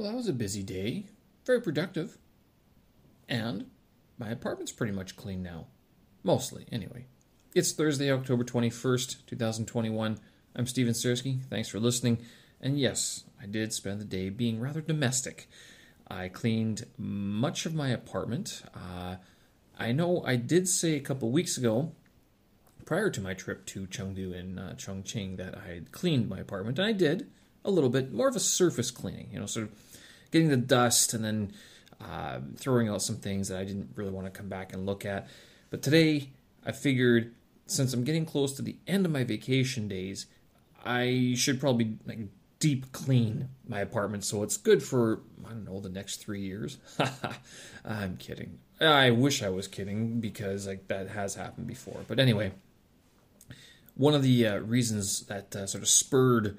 Well, that was a busy day. Very productive. And my apartment's pretty much clean now. Mostly, anyway. It's Thursday, October 21st, 2021. I'm Steven Sersky. Thanks for listening. And yes, I did spend the day being rather domestic. I cleaned much of my apartment. Uh, I know I did say a couple weeks ago, prior to my trip to Chengdu and uh, Chongqing, that I had cleaned my apartment, and I did a little bit, more of a surface cleaning, you know, sort of getting the dust and then uh, throwing out some things that I didn't really want to come back and look at. But today, I figured since I'm getting close to the end of my vacation days, I should probably like deep clean my apartment so it's good for I don't know the next three years. I'm kidding. I wish I was kidding because like that has happened before. But anyway, one of the uh, reasons that uh, sort of spurred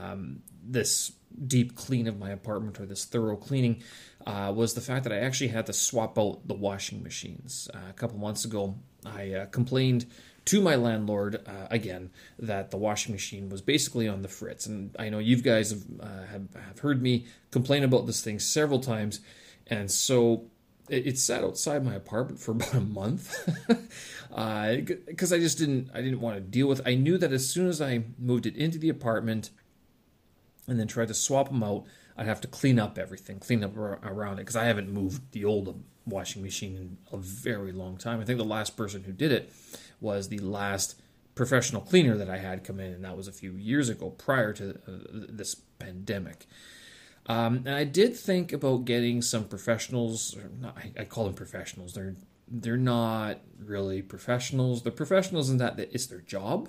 um, this deep clean of my apartment or this thorough cleaning uh, was the fact that I actually had to swap out the washing machines. Uh, a couple months ago, I uh, complained to my landlord uh, again that the washing machine was basically on the fritz. And I know you guys have, uh, have, have, heard me complain about this thing several times. And so it, it sat outside my apartment for about a month because uh, I just didn't I didn't want to deal with. It. I knew that as soon as I moved it into the apartment and then tried to swap them out, I'd have to clean up everything, clean up around it because I haven't moved the old washing machine in a very long time. I think the last person who did it was the last professional cleaner that I had come in, and that was a few years ago prior to uh, this pandemic. Um, and I did think about getting some professionals. Not, I, I, call them professionals. They're they're not really professionals. They're professionals in that it's their job.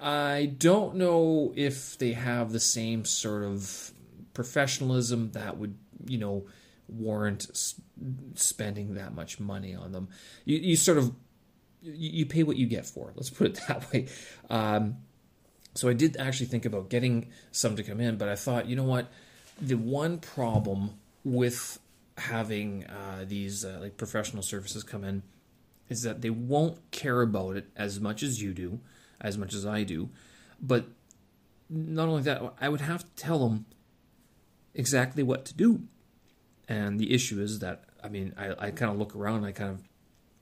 I don't know if they have the same sort of professionalism that would, you know, warrant spending that much money on them. You, you sort of you pay what you get for. Let's put it that way. Um, so I did actually think about getting some to come in, but I thought, you know what, the one problem with having uh, these uh, like professional services come in is that they won't care about it as much as you do, as much as I do. But not only that, I would have to tell them exactly what to do. And the issue is that I mean, I, I kind of look around, I kind of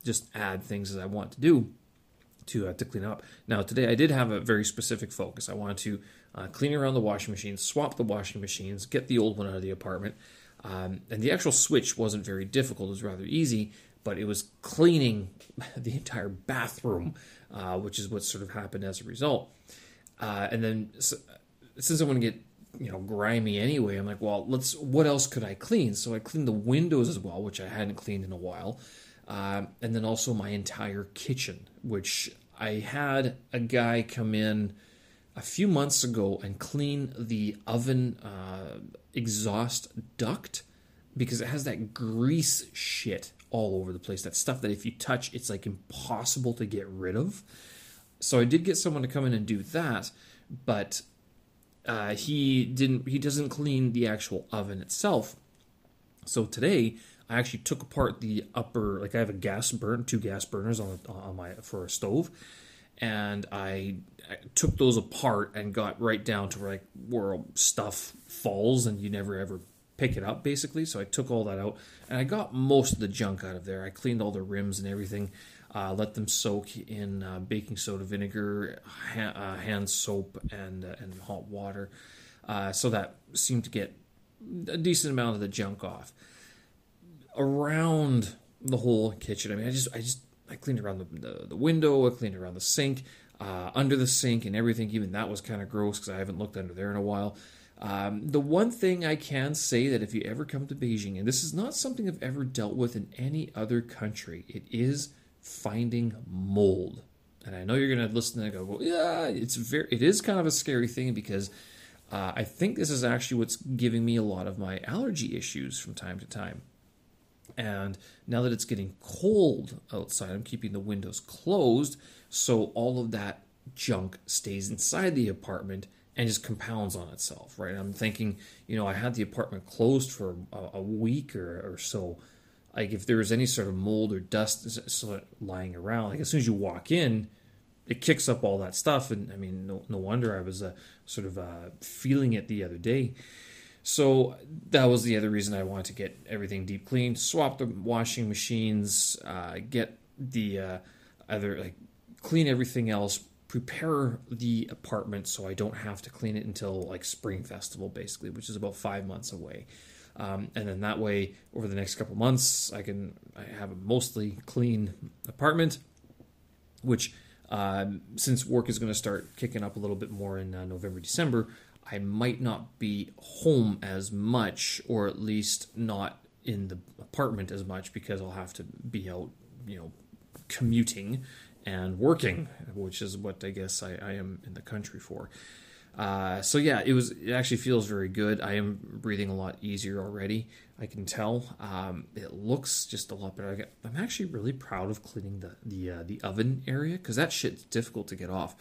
just add things as I want to do to uh, to clean up. Now today I did have a very specific focus. I wanted to uh, clean around the washing machines, swap the washing machines, get the old one out of the apartment. Um, and the actual switch wasn't very difficult; it was rather easy. But it was cleaning the entire bathroom, uh, which is what sort of happened as a result. Uh, and then so, since I want to get you know grimy anyway, I'm like, well, let's. What else could I clean? So I cleaned the windows as well, which I hadn't cleaned in a while. Uh, and then also my entire kitchen, which I had a guy come in a few months ago and clean the oven uh, exhaust duct because it has that grease shit all over the place. That stuff that if you touch, it's like impossible to get rid of. So I did get someone to come in and do that, but uh, he didn't. He doesn't clean the actual oven itself. So today I actually took apart the upper, like I have a gas burn, two gas burners on on my for a stove, and I, I, took those apart and got right down to where like where stuff falls and you never ever pick it up basically. So I took all that out and I got most of the junk out of there. I cleaned all the rims and everything. Uh, let them soak in uh, baking soda vinegar, ha- uh, hand soap, and uh, and hot water, uh, so that seemed to get a decent amount of the junk off around the whole kitchen. I mean, I just, I just, I cleaned around the, the, the window, I cleaned around the sink, uh, under the sink, and everything. Even that was kind of gross because I haven't looked under there in a while. Um, the one thing I can say that if you ever come to Beijing, and this is not something I've ever dealt with in any other country, it is finding mold. And I know you're going to listen and go, well, yeah, it's very, it is kind of a scary thing because uh, I think this is actually what's giving me a lot of my allergy issues from time to time. And now that it's getting cold outside, I'm keeping the windows closed so all of that junk stays inside the apartment and just compounds on itself, right? I'm thinking, you know, I had the apartment closed for a, a week or, or so. Like, if there was any sort of mold or dust lying around, like as soon as you walk in, it kicks up all that stuff. And I mean, no, no wonder I was uh, sort of uh, feeling it the other day. So that was the other reason I wanted to get everything deep cleaned, swap the washing machines, uh, get the uh, either like clean everything else, prepare the apartment so I don't have to clean it until like spring festival basically, which is about five months away. Um, and then that way, over the next couple months, I can I have a mostly clean apartment, which um, since work is going to start kicking up a little bit more in uh, November, December, I might not be home as much, or at least not in the apartment as much, because I'll have to be out, you know, commuting and working, which is what I guess I, I am in the country for. Uh, so yeah, it was. It actually feels very good. I am breathing a lot easier already. I can tell. Um, it looks just a lot better. I'm actually really proud of cleaning the the uh, the oven area because that shit's difficult to get off.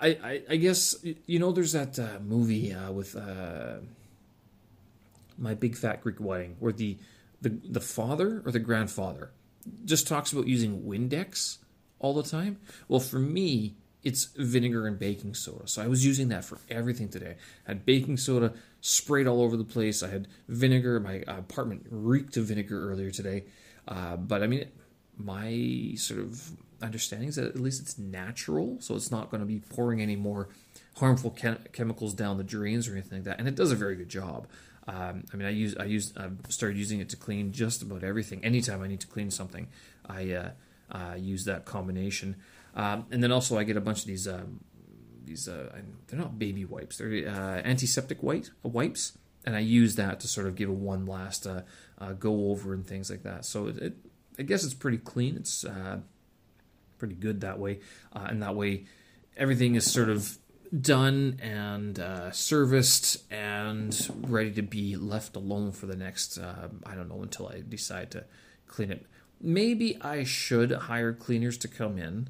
I, I, I guess you know there's that uh, movie uh, with uh, my big fat Greek wedding where the the the father or the grandfather just talks about using Windex all the time. Well, for me, it's vinegar and baking soda. So I was using that for everything today. I had baking soda sprayed all over the place. I had vinegar. My apartment reeked of vinegar earlier today. Uh, but I mean, my sort of understanding is that at least it's natural, so it's not going to be pouring any more harmful chem- chemicals down the drains or anything like that. And it does a very good job. Um, I mean, I use I use I've started using it to clean just about everything. Anytime I need to clean something, I uh, uh, use that combination. Um, and then also I get a bunch of these um, these uh, they're not baby wipes. They're uh, antiseptic white wipes. And I use that to sort of give a one last uh, uh go over and things like that. So it, it, I guess it's pretty clean. It's uh, pretty good that way. Uh, and that way everything is sort of done and serviced and ready to be left alone for the next I don't know until I decide to clean it maybe I should hire cleaners to come in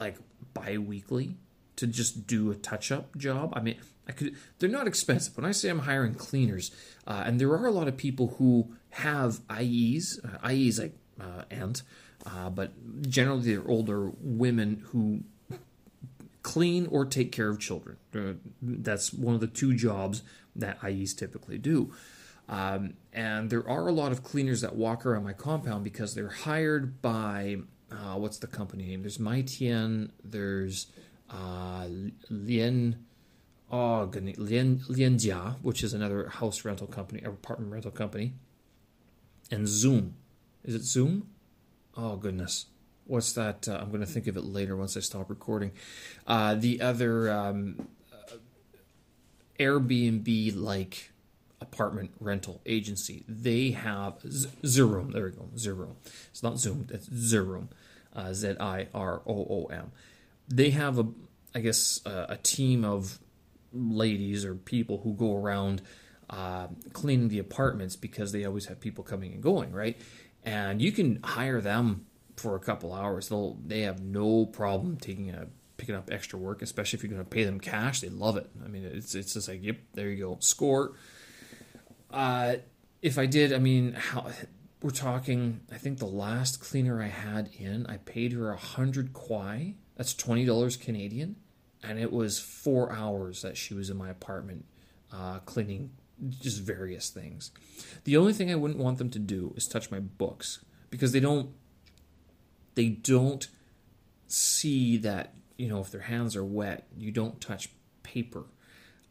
like bi-weekly to just do a touch-up job. I mean, I could. They're not expensive. When I say I'm hiring cleaners, uh, and there are a lot of people who have ayis. Uh, ayis like uh, aunt, uh, but generally they're older women who clean or take care of children. Uh, that's one of the two jobs that ayis typically do. Um, and there are a lot of cleaners that walk around my compound because they're hired by uh, what's the company name? There's Maitian, there's uh, Lien, oh goodness, Lien Lianjia, which is another house rental company, apartment rental company, and Zoom. Is it Zoom? Oh goodness, what's that? Uh, I'm going to think of it later once I stop recording. Uh, the other um, uh, Airbnb like apartment rental agency. They have Ziroom. There we go. Ziroom. It's not Zoom. It's Ziroom. Uh, Z I R O O M. They have a, I guess, uh, a team of ladies or people who go around uh, cleaning the apartments because they always have people coming and going, right? And you can hire them for a couple hours. They'll they have no problem taking a picking up extra work, especially if you're going to pay them cash. They love it. I mean, it's it's just like, yep, there you go, score uh, if I did, I mean, how we're talking. I think the last cleaner I had in, I paid her a hundred kuai. That's twenty dollars Canadian, and it was four hours that she was in my apartment uh, cleaning just various things. The only thing I wouldn't want them to do is touch my books because they don't. They don't see that you know if their hands are wet, you don't touch paper.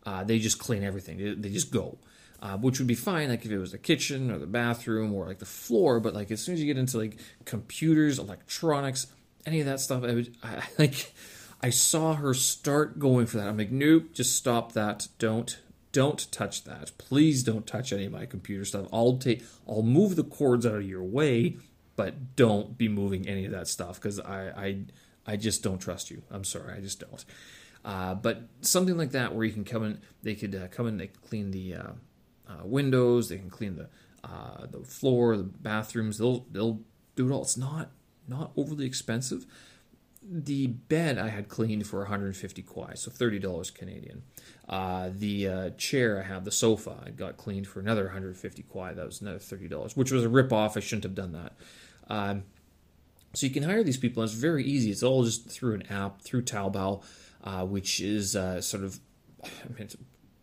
Uh, they just clean everything. They, they just go uh, which would be fine like if it was the kitchen or the bathroom or like the floor but like as soon as you get into like computers electronics any of that stuff i would I, like i saw her start going for that. I'm like nope just stop that. Don't don't touch that. Please don't touch any of my computer stuff. I'll take i'll move the cords out of your way but don't be moving any of that stuff because I, I i just don't trust you. I'm sorry. I just don't. Uh, but something like that where you can come in they could uh, come in they clean the uh, windows. They can clean the uh, the floor, the bathrooms. They'll they'll do it all. It's not not overly expensive. The bed I had cleaned for 150 kuai, so thirty dollars Canadian. Uh, the uh, chair I have, the sofa, I got cleaned for another 150 kuai. That was another thirty dollars, which was a rip off. I shouldn't have done that. Um, so you can hire these people. And it's very easy. It's all just through an app through Taobao, uh, which is uh, sort of I mean,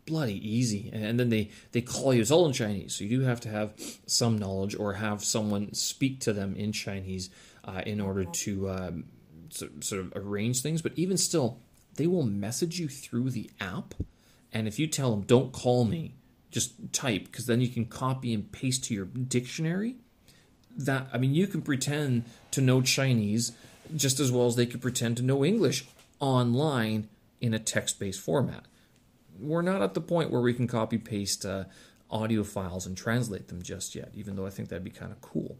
bloody easy. And then they, they call you, it's all in Chinese. So you do have to have some knowledge or have someone speak to them in Chinese uh, in order to um, sort of arrange things. But even still, they will message you through the app. And if you tell them, don't call me, just type, because then you can copy and paste to your dictionary. That, I mean, you can pretend to know Chinese just as well as they could pretend to know English online in a text based format. We're not at the point where we can copy paste uh, audio files and translate them just yet, even though I think that'd be kind of cool.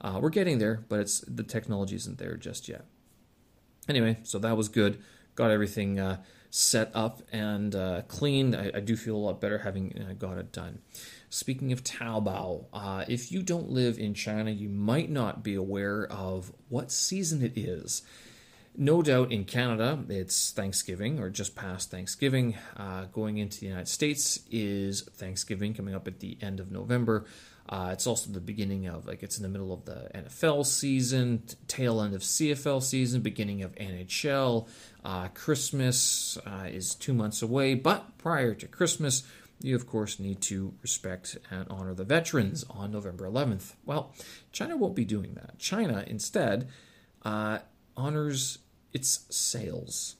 Uh, we're getting there, but it's the technology isn't there just yet. Anyway, so that was good. Got everything uh, set up and uh, cleaned. I, I, do feel a lot better having uh, got it done. Speaking of Taobao, uh, if you don't live in China, you might not be aware of what season it is. No doubt in Canada, it's Thanksgiving or just past Thanksgiving. Uh, going into the United States is Thanksgiving coming up at the end of November. Uh, it's also the beginning of, like, it's in the middle of the NFL season, tail end of CFL season, beginning of NHL. Uh, Christmas uh, is two months away, but prior to Christmas, you of course need to respect and honor the veterans on November 11th. Well, China won't be doing that. China instead uh, honors its sales.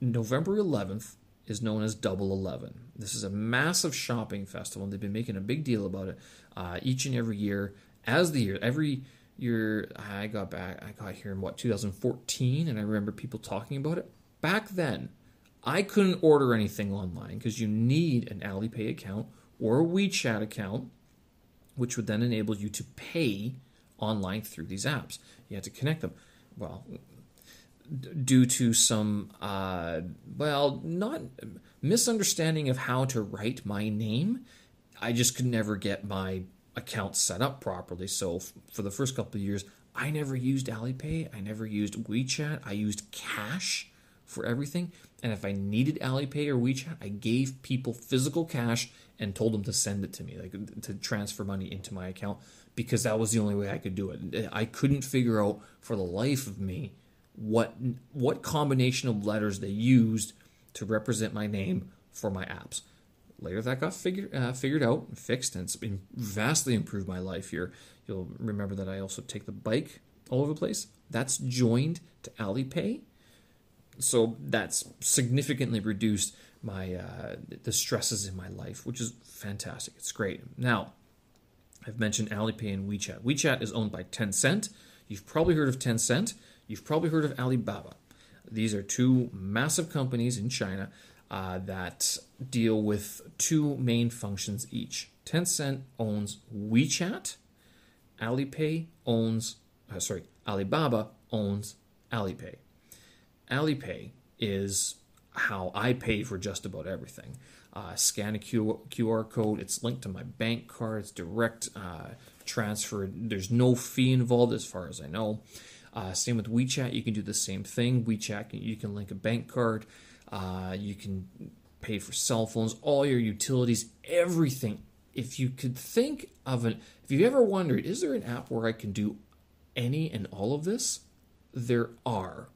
November 11th is known as Double Eleven. This is a massive shopping festival, and they've been making a big deal about it uh, each and every year. As the year, every year, I got back, I got here in what 2014, and I remember people talking about it back then. I couldn't order anything online because you need an Alipay account or a WeChat account, which would then enable you to pay online through these apps. You had to connect them. Well, due to some, uh, well, not misunderstanding of how to write my name, I just could never get my account set up properly. So f- for the first couple of years, I never used Alipay. I never used WeChat. I used cash for everything. And if I needed Alipay or WeChat, I gave people physical cash and told them to send it to me, like to transfer money into my account, because that was the only way I could do it. I couldn't figure out for the life of me what what combination of letters they used to represent my name for my apps. Later, that got figured uh, figured out and fixed, and it's been vastly improved my life here. You'll remember that I also take the bike all over the place. That's joined to Alipay so that's significantly reduced my uh, the stresses in my life, which is fantastic. It's great. Now, I've mentioned Alipay and WeChat. WeChat is owned by Tencent. You've probably heard of Tencent. You've probably heard of Alibaba. These are two massive companies in China uh, that deal with two main functions each. Tencent owns WeChat. Alipay owns, uh, sorry, Alibaba owns Alipay. Alipay is how I pay for just about everything. Uh, scan a QR code, it's linked to my bank card, it's direct uh, transfer. There's no fee involved as far as I know. Uh, same with WeChat, you can do the same thing. WeChat, you can link a bank card, uh, you can pay for cell phones, all your utilities, everything. If you could think of an, if you've ever wondered, is there an app where I can do any and all of this? There are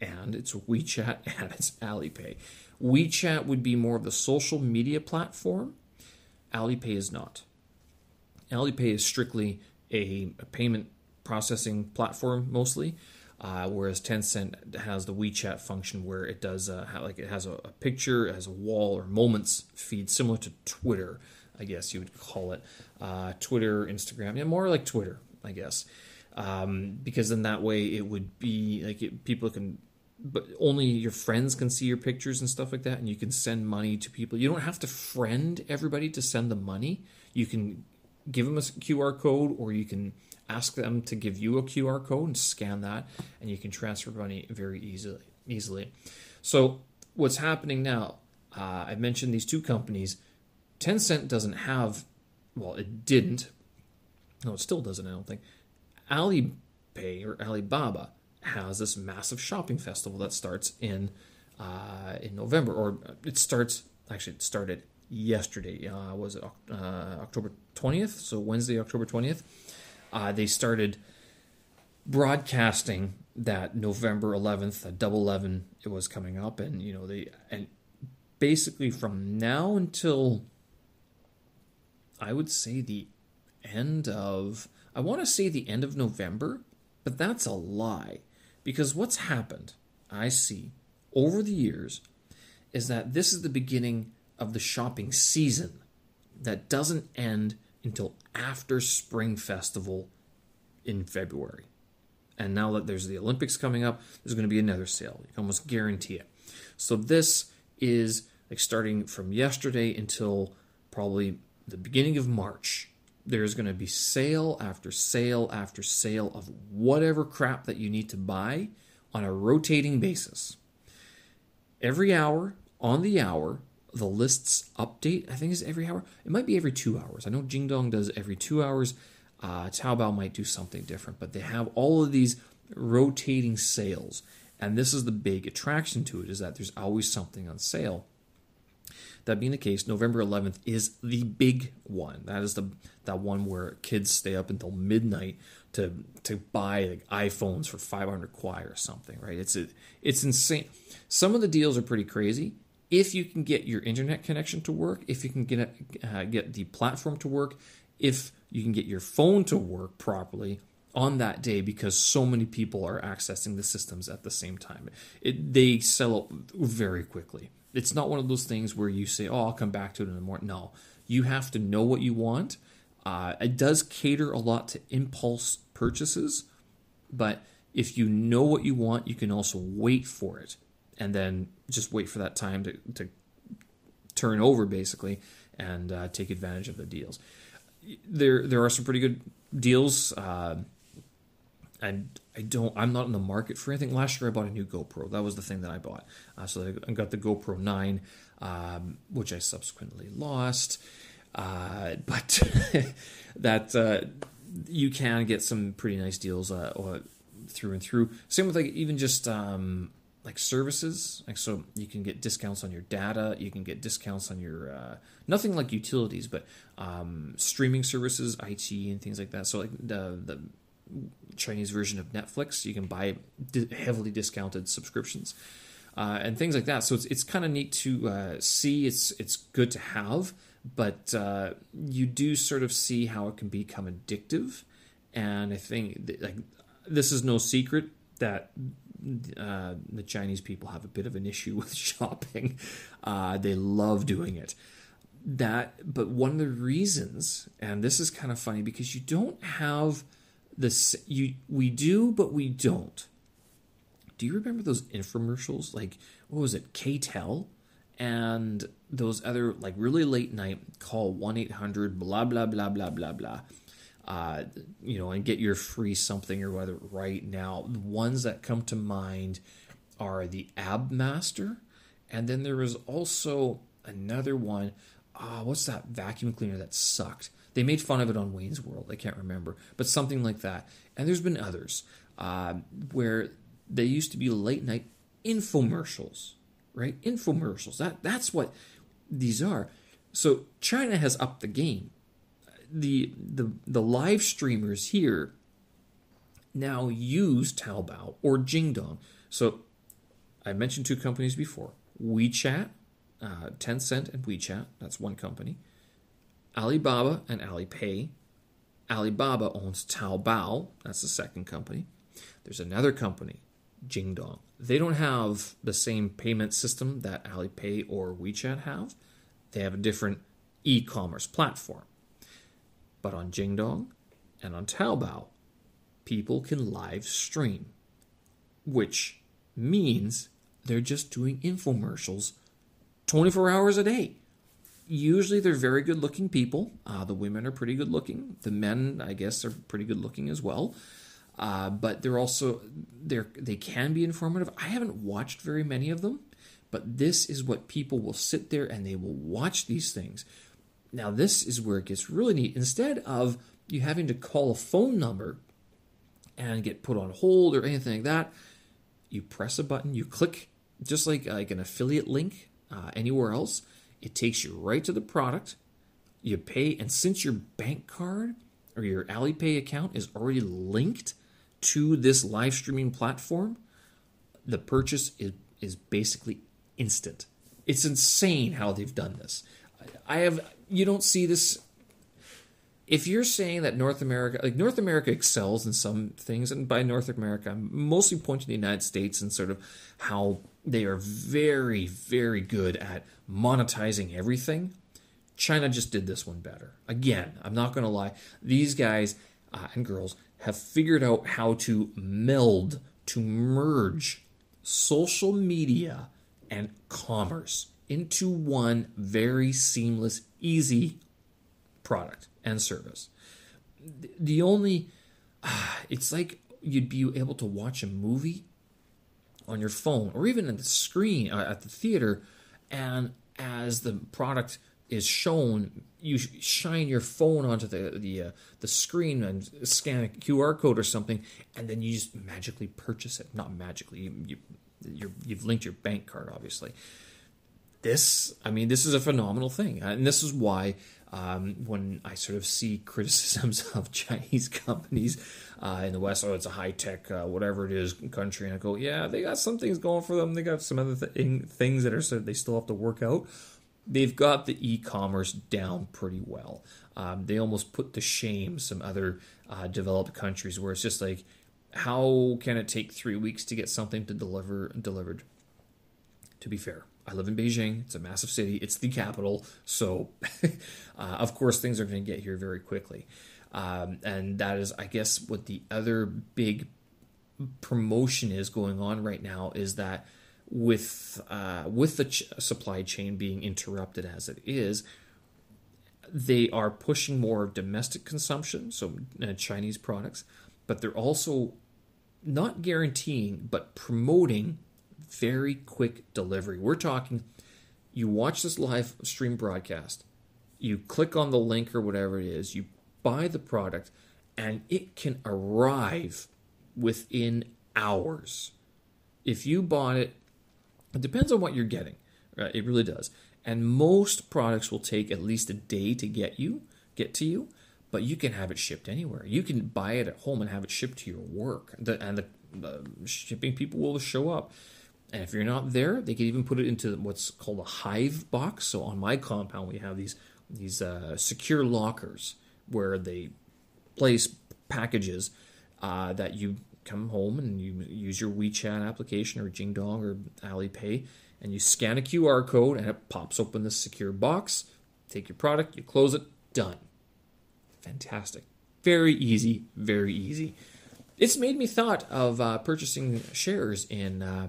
and it's WeChat and it's Alipay. WeChat would be more of the social media platform. Alipay is not. Alipay is strictly a, a payment processing platform mostly, uh, whereas Tencent has the WeChat function where it does uh, like it has a, a, picture, it has a wall or moments feed similar to Twitter, I guess you would call it. Uh, Twitter, Instagram, yeah, more like Twitter, I guess. Um, because then that way it would be like it, people can but only your friends can see your pictures and stuff like that and you can send money to people you don't have to friend everybody to send the money you can give them a qr code or you can ask them to give you a qr code and scan that and you can transfer money very easily easily so what's happening now uh, i mentioned these two companies tencent doesn't have well it didn't no it still doesn't i don't think alipay or alibaba has this massive shopping festival that starts in uh, in November, or it starts actually it started yesterday. Uh, was it uh, October twentieth? So Wednesday, October twentieth. Uh, they started broadcasting that November eleventh, double eleven, it was coming up, and you know they and basically from now until I would say the end of I want to say the end of November, but that's a lie because what's happened I see over the years is that this is the beginning of the shopping season that doesn't end until after Spring Festival in February. And now that there's the Olympics coming up, there's going to be another sale. You can almost guarantee it. So this is like starting from yesterday until probably the beginning of March. There's going to be sale after sale after sale of whatever crap that you need to buy on a rotating basis. Every hour, on the hour, the lists update. I think is every hour. It might be every two hours. I know Jingdong does every two hours. Uh, Taobao might do something different, but they have all of these rotating sales, and this is the big attraction to it: is that there's always something on sale. That being the case, November 11th is the big one. That is the that one where kids stay up until midnight to to buy like iPhones for 500 kuai or something, right? It's a, it's insane. Some of the deals are pretty crazy. If you can get your internet connection to work, if you can get uh, get the platform to work, if you can get your phone to work properly on that day because so many people are accessing the systems at the same time. It, they sell out very quickly. It's not one of those things where you say, "Oh, I'll come back to it in the morning." No, you have to know what you want. Uh, it does cater a lot to impulse purchases, but if you know what you want, you can also wait for it and then just wait for that time to, to turn over basically and uh, take advantage of the deals there there are some pretty good deals. Uh, and I don't. I'm not in the market for anything. Last year I bought a new GoPro. That was the thing that I bought. Uh, so I got the GoPro Nine, um, which I subsequently lost. Uh, but that uh, you can get some pretty nice deals uh, through and through. Same with like even just um, like services like so you can get discounts on your data you can get discounts on your uh, nothing like utilities but um, streaming services it and things like that. So like the the chinese version of netflix you can buy heavily discounted subscriptions uh, and things like that. So it's, it's kind of neat to uh, see. It's it's good to have but uh, you do sort of see how it can become addictive and i think like this is no secret that uh, the Chinese people have a bit of an issue with shopping. Uh, they love doing it. That, but one of the reasons, and this is kind of funny because you don't have this. You we do, but we don't. Do you remember those infomercials? Like what was it, K-tel, and those other like really late night call one eight hundred blah blah blah blah blah blah uh, you know, and get your free something or whether right now. The ones that come to mind are the Ab Master, and then there was also another one. Uh, what's that vacuum cleaner that sucked? They made fun of it on Wayne's World. I can't remember, but something like that. And there's been others uh, where they used to be late night infomercials, right? Infomercials. That that's what these are. So China has upped the game the the the live streamers here now use Taobao or Jingdong. So I mentioned two companies before: WeChat, uh, Tencent, and WeChat. That's one company. Alibaba and Alipay. Alibaba owns Taobao. That's the second company. There's another company, Jingdong. They don't have the same payment system that Alipay or WeChat have. They have a different e-commerce platform. But on Jingdong and on Taobao, people can live stream, which means they're just doing infomercials 24 hours a day. Usually they're very good looking people. Uh, the women are pretty good looking. The men, I guess, are pretty good looking as well. Uh, but they're also they're they can be informative. I haven't watched very many of them, but this is what people will sit there and they will watch these things now, this is where it gets really neat. Instead of you having to call a phone number and get put on hold or anything like that, you press a button, you click just like, like an affiliate link uh, anywhere else. It takes you right to the product. You pay, and since your bank card or your Alipay account is already linked to this live streaming platform, the purchase is, is basically instant. It's insane how they've done this. I have you don't see this if you're saying that North America, like North America excels in some things, and by North America, I'm mostly pointing to the United States and sort of how they are very, very good at monetizing everything. China just did this one better. Again, I'm not going to lie. These guys uh, and girls have figured out how to meld, to merge social media and commerce into one very seamless, easy product and service. The only, uh, it's like you'd be able to watch a movie on your phone or even at the screen uh, at the theater, and as the product is shown, you shine your phone onto the the uh, the screen and scan a QR code or something, and then you just magically purchase it. Not magically, you, you you've linked your bank card, obviously. This, I mean, this is a phenomenal thing, and this is why um, when I sort of see criticisms of Chinese companies uh, in the West, oh, it's a high tech, uh, whatever it is, country, and I go, yeah, they got some things going for them. They got some other th- things that are so they still have to work out. They've got the e-commerce down pretty well. Um, they almost put to shame some other uh, developed countries where it's just like, how can it take three weeks to get something to deliver delivered? To be fair, I live in Beijing. It's a massive city. It's the capital. So, uh, of course, things are going to get here very quickly. Um, and that is, I guess, what the other big promotion is going on right now is that with uh, with the ch- supply chain being interrupted as it is, they are pushing more domestic consumption, so uh, Chinese products, but they're also not guaranteeing but promoting very quick delivery. We're talking you watch this live stream broadcast, you click on the link or whatever it is, you buy the product, and it can arrive within hours. If you bought it, it depends on what you're getting. Right? It really does. And most products will take at least a day to get you, get to you, but you can have it shipped anywhere. You can buy it at home and have it shipped to your work, the, and the, the shipping people will show up. And if you're not there, they can even put it into what's called a hive box. So on my compound, we have these these uh, secure lockers where they place packages uh, that you come home and you use your WeChat application or Jingdong or Alipay, and you scan a QR code and it pops open this secure box. Take your product, you close it, done. Fantastic. Very easy, very easy. It's made me thought of uh, purchasing shares in uh,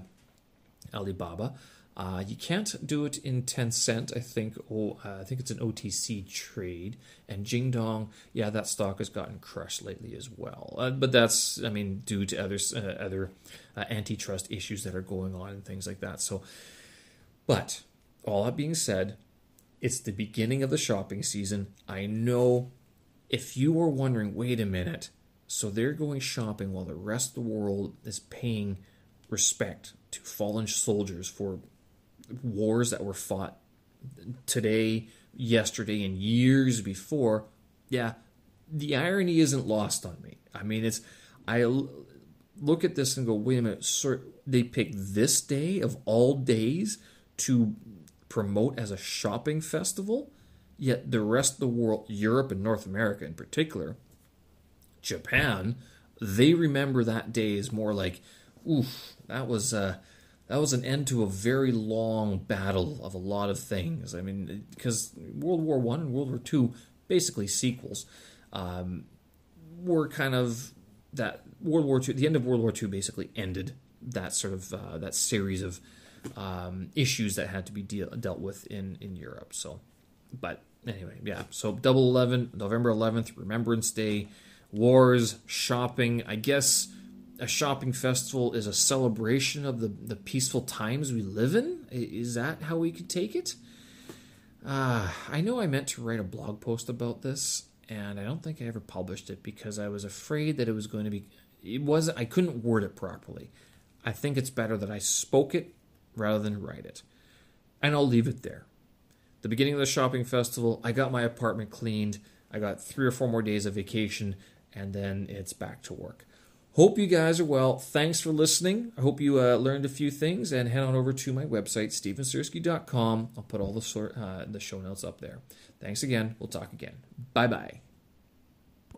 Alibaba. Uh, you can't do it in Tencent. I think. Oh, uh, I think it's an OTC trade. And Jingdong, yeah, that stock has gotten crushed lately as well. Uh, but that's, I mean, due to other uh, other uh, antitrust issues that are going on and things like that. So, but all that being said, it's the beginning of the shopping season. I know. If you were wondering, wait a minute, so they're going shopping while the rest of the world is paying respect to fallen soldiers for wars that were fought today, yesterday, and years before, yeah, the irony isn't lost on me. I mean, it's I look at this and go, wait a minute, sir, they pick this day of all days to promote as a shopping festival, yet the rest of the world, Europe and North America in particular, Japan, they remember that day as more like oof, that was uh, that was an end to a very long battle of a lot of things. I mean, because World War One and World War Two, basically sequels, um, were kind of that World War Two. The end of World War Two basically ended that sort of uh, that series of um, issues that had to be deal- dealt with in in Europe. So, but anyway, yeah. So Double Eleven, November eleventh, Remembrance Day, wars, shopping. I guess a shopping festival is a celebration of the, the peaceful times we live in? Is that how we could take it? Uh, I know I meant to write a blog post about this, and I don't think I ever published it because I was afraid that it was going to be. It wasn't. I couldn't word it properly. I think it's better that I spoke it rather than write it, and I'll leave it there. The beginning of the shopping festival, I got my apartment cleaned. I got three or four more days of vacation, and then it's back to work Hope you guys are well. Thanks for listening. I hope you uh, learned a few things and head on over to my website, stevensersky.com. I'll put all the, sort, uh, the show notes up there. Thanks again. We'll talk again. Bye bye.